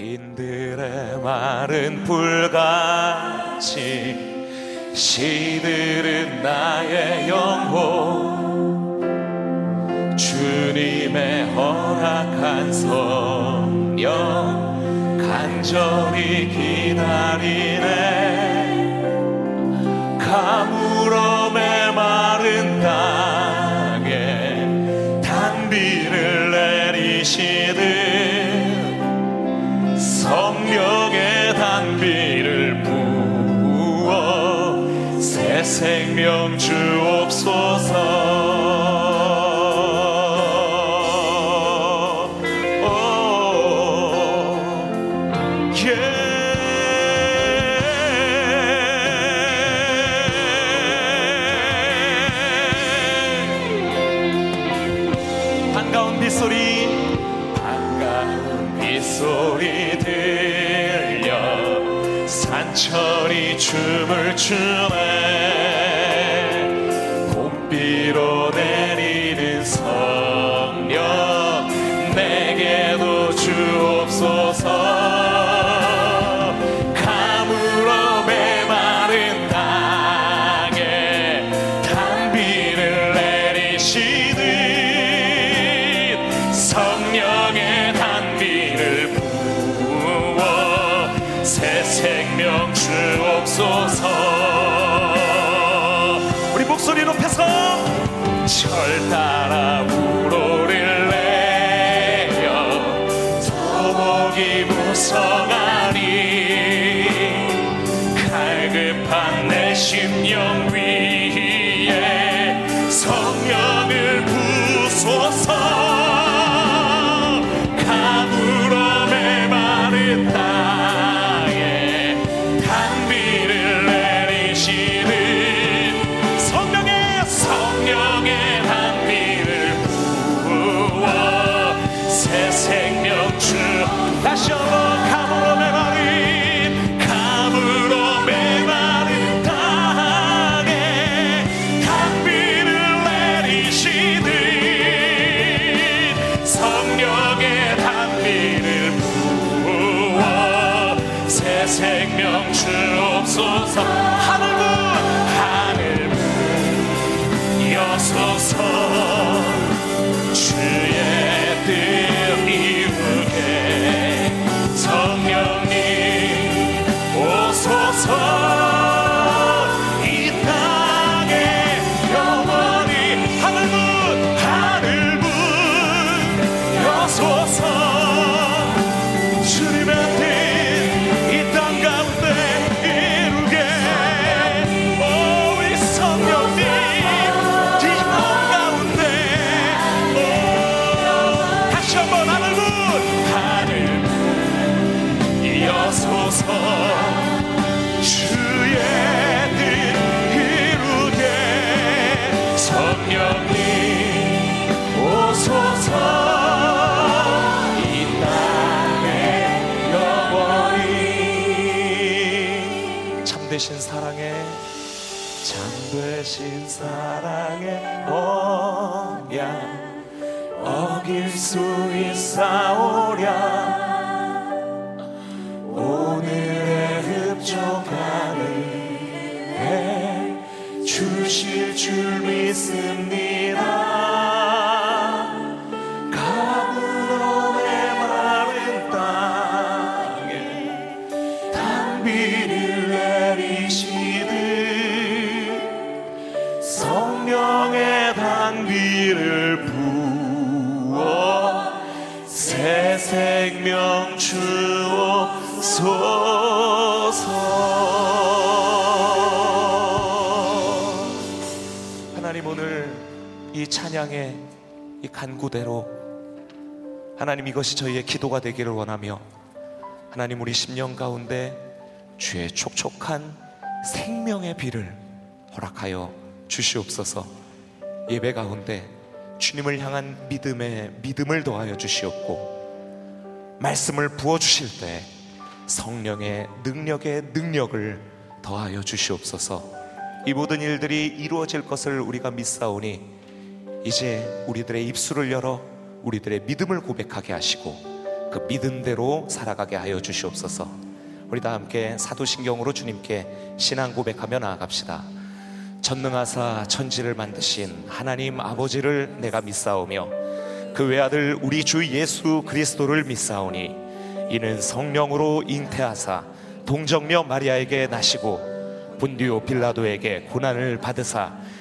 빈들의 마른 불같이 시들은 나의 영혼. 주님의 허락한 성령 간절히 기 빗소리. 반가운 빗소리 들려. 산천이 춤을 추네 갈급 참되신 사랑의 언약 어길 수 있사오랴. 오늘의 흡족한 은혜 주실 줄 믿습니다 이 찬양의 이 간구대로 하나님 이것이 저희의 기도가 되기를 원하며 하나님 우리 심령 가운데 주의 촉촉한 생명의 비를 허락하여 주시옵소서. 예배 가운데 주님을 향한 믿음에 믿음을 더하여 주시옵고 말씀을 부어 주실 때 성령의 능력의 능력을 더하여 주시옵소서. 이 모든 일들이 이루어질 것을 우리가 믿사오니 이제 우리들의 입술을 열어 우리들의 믿음을 고백하게 하시고 그 믿음대로 살아가게 하여 주시옵소서. 우리 다 함께 사도신경으로 주님께 신앙 고백하며 나아갑시다. 전능하사 천지를 만드신 하나님 아버지를 내가 믿사오며 그 외아들 우리 주 예수 그리스도를 믿사오니 이는 성령으로 잉태하사 동정녀 마리아에게 나시고 분디오 빌라도에게 고난을 받으사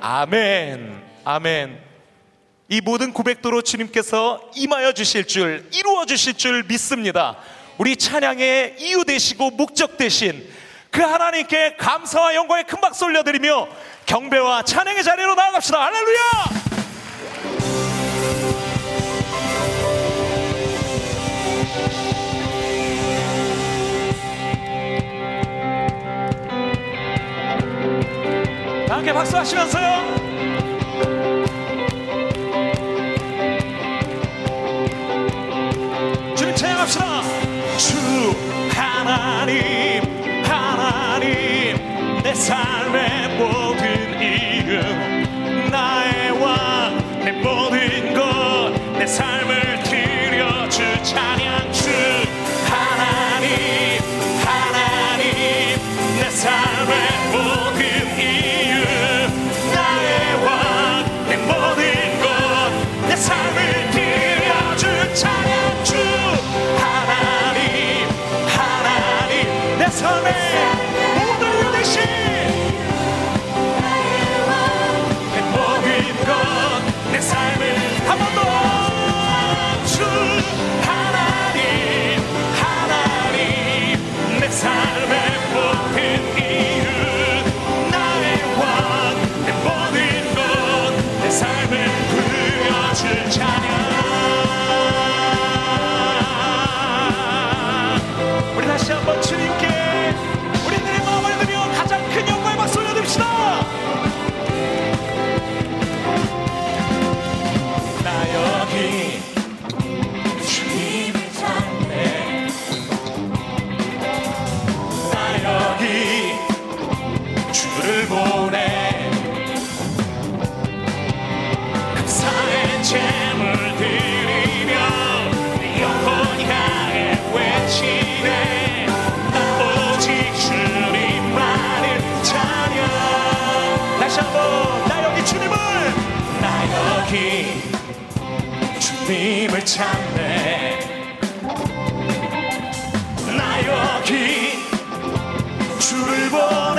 아멘 아멘 이 모든 고백도로 주님께서 임하여 주실 줄, 이루어 주실 줄 믿습니다. 우리 찬양의 이유 되시고 목적 되신 그 하나님께 감사와 영광의 큰 박수 올려드리며 경배와 찬양의 자리로 나아갑시다. 할렐루야! 함께 박수하시면서요. 찬양합시다 주 하나님 하나님 내 삶의 모든 이름 나의 왕내 모든 것 내 삶을 드려 주 찬양 주 하나님 하나님 내 삶의 모든 하나 주님을 찾네. 나 여기 주를 보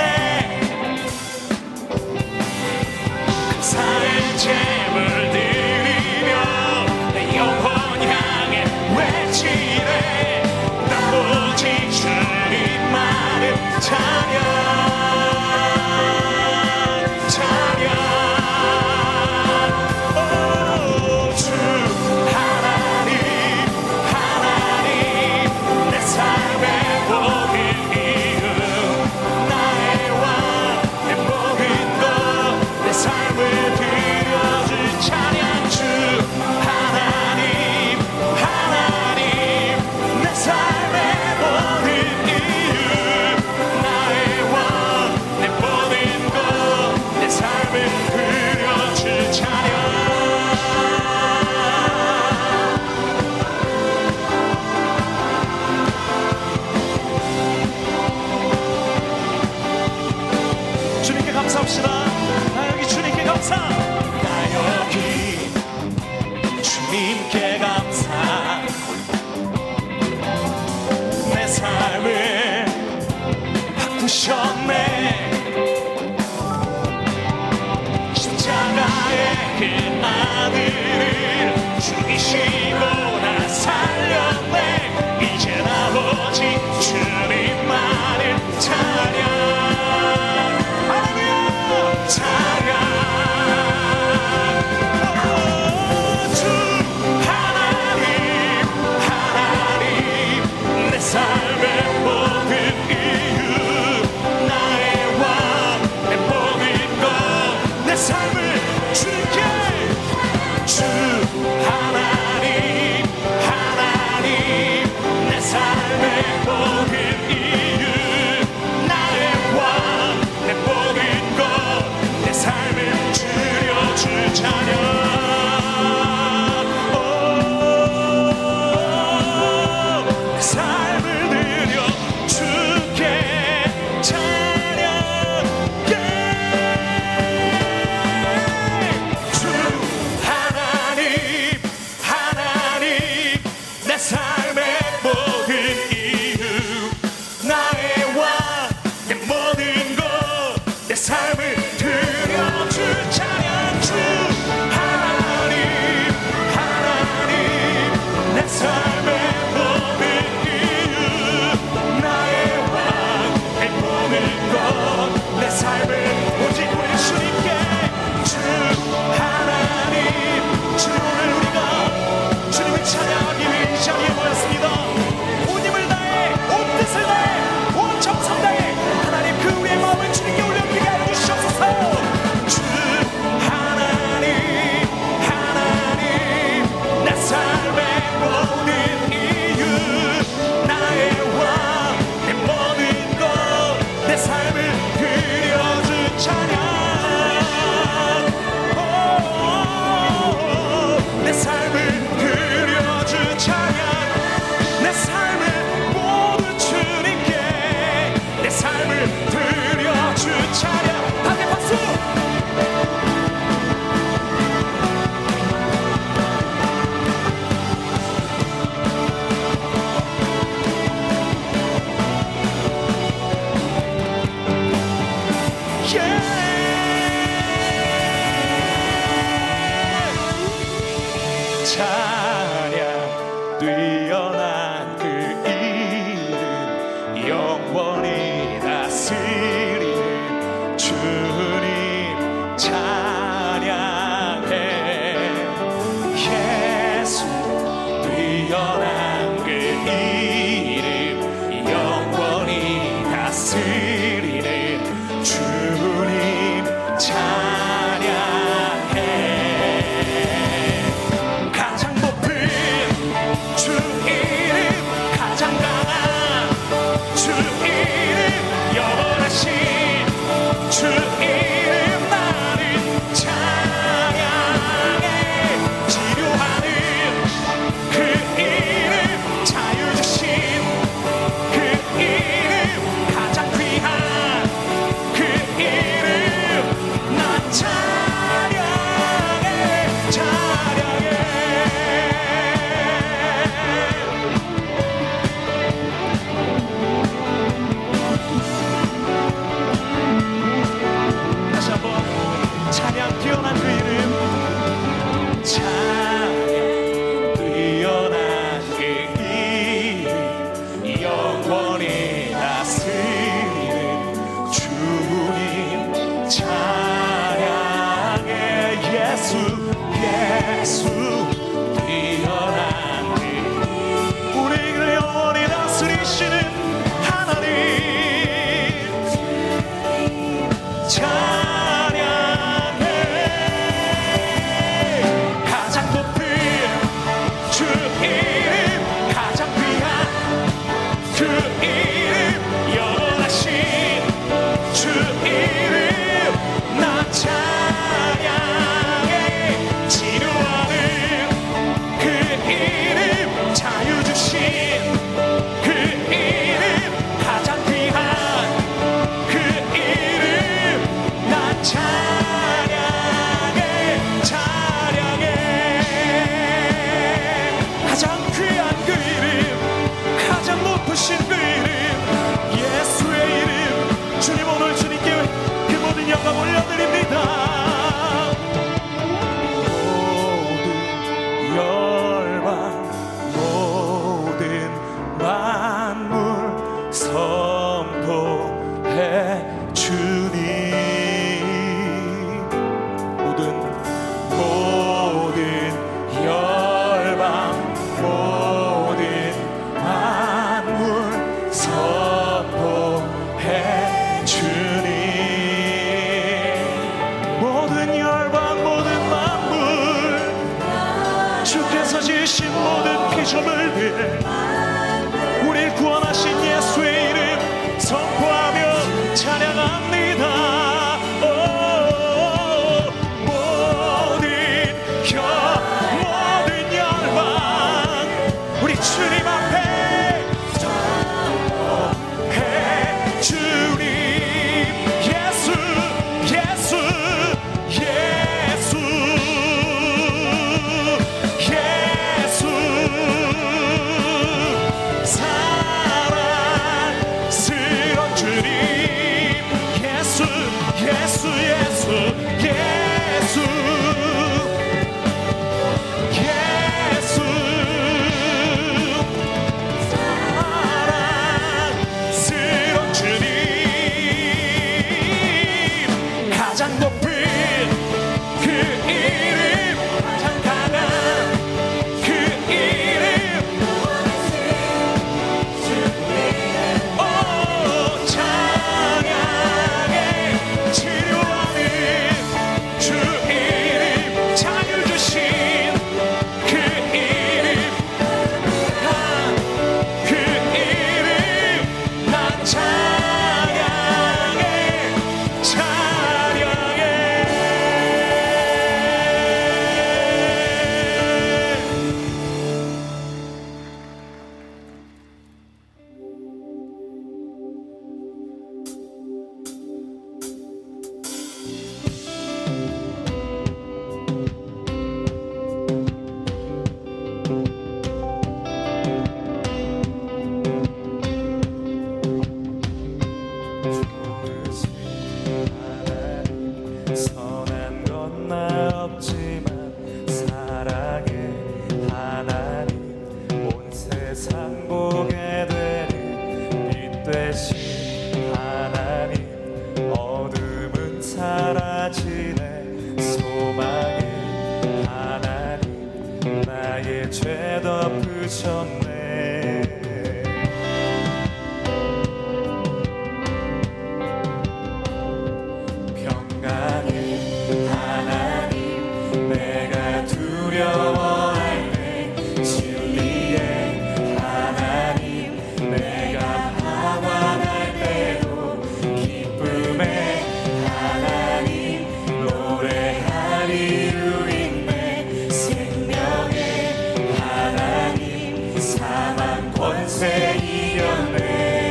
다만 권세 이겨내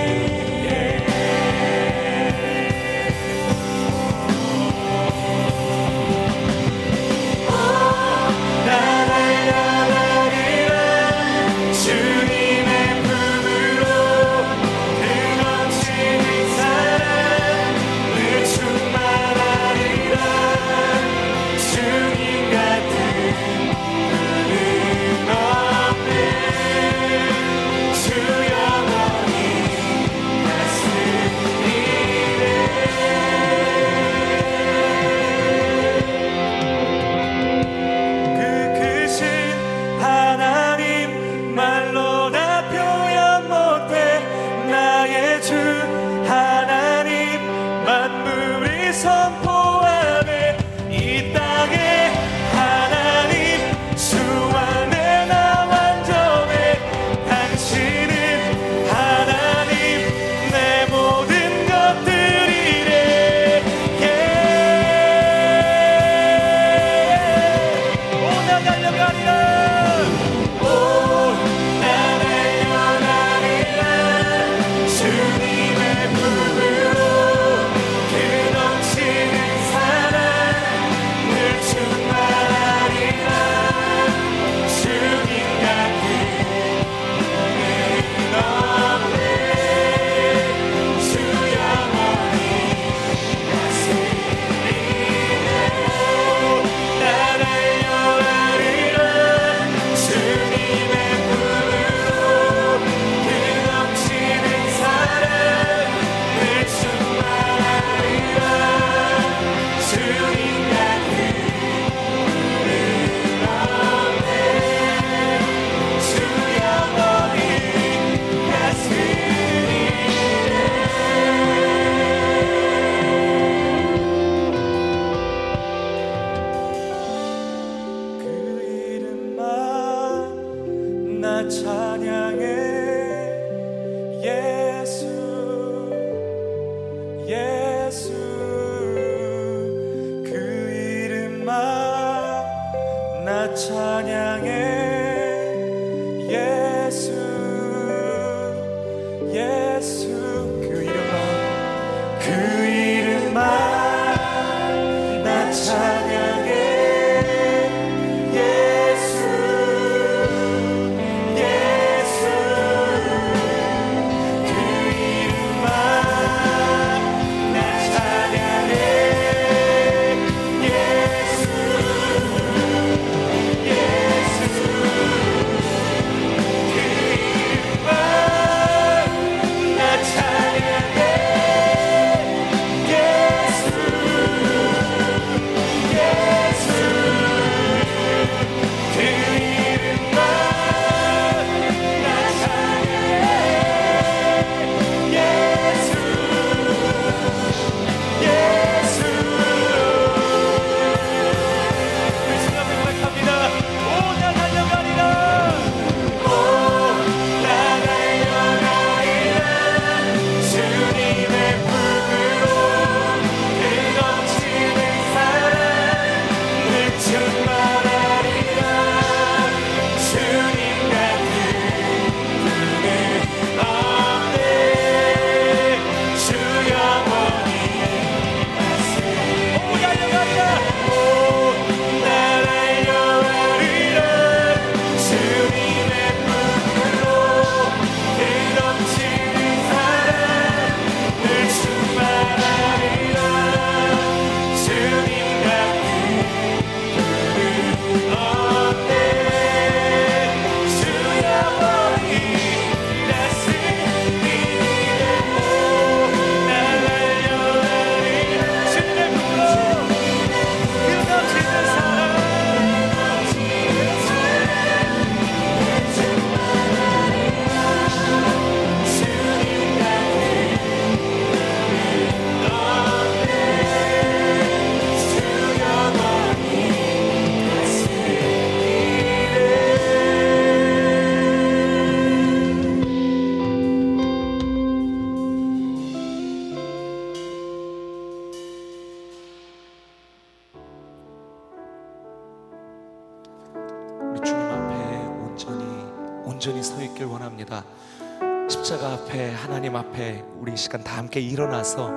우리 시간 다 함께 일어나서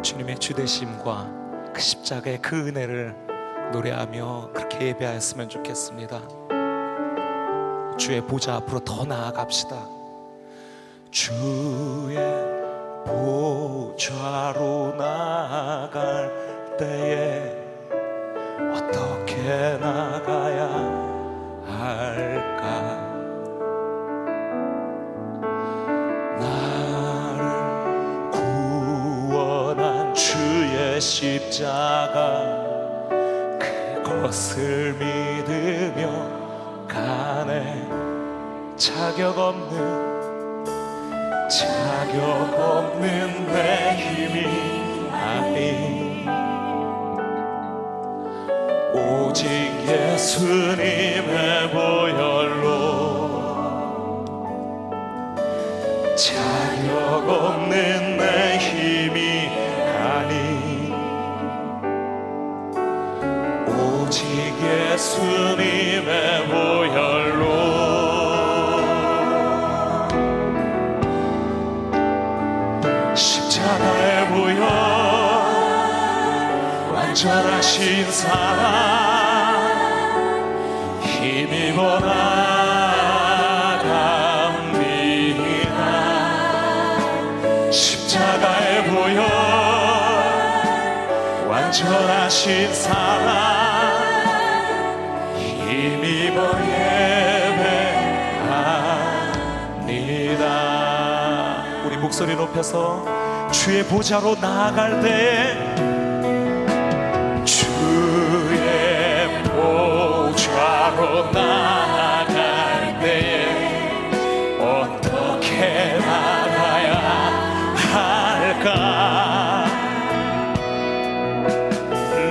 주님의 주대심과 그 십자가의 그 은혜를 노래하며 그렇게 예배하였으면 좋겠습니다. 주의 보좌 앞으로 더 나아갑시다. 주의 보좌로 나아갈 때에 어떻게 나 그것을 믿으며 가네 자격 없는 자격 없는 내 힘이 아닌 오직 예수님의 보 완전하신 사랑 힘입어 나갑니다. 십자가의 보혈 완전하신 사랑 힘입어 예배합니다. 우리 목소리 높여서 주의 보좌로 나아갈 때 나아갈 때 어떻게 나가야 할까?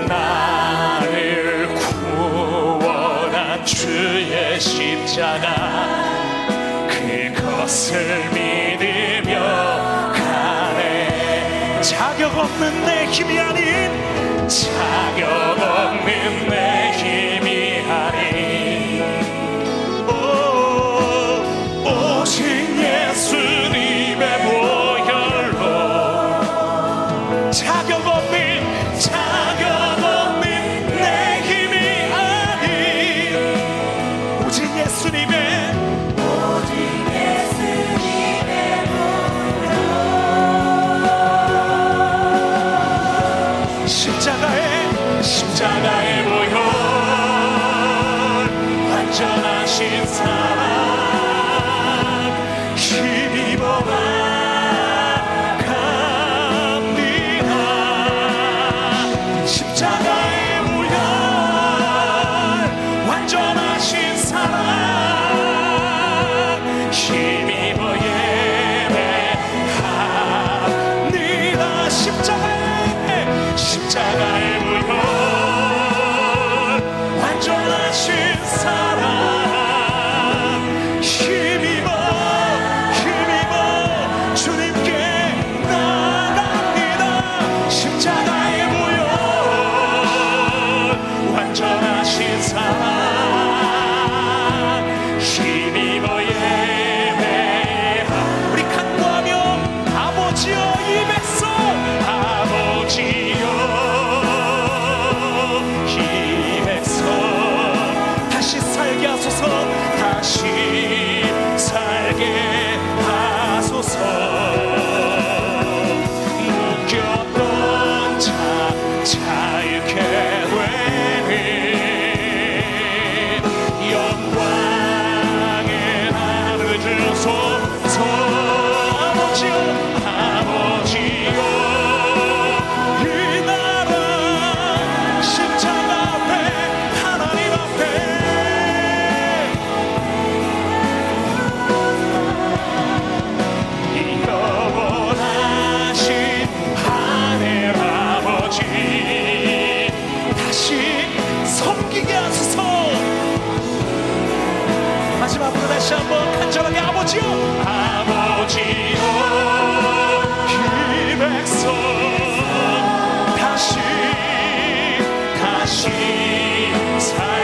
나를 구원한 주의 십자가 그것을 믿으며 가네. 자격 없는 내 힘이 아닌 자격 없는 내 machines.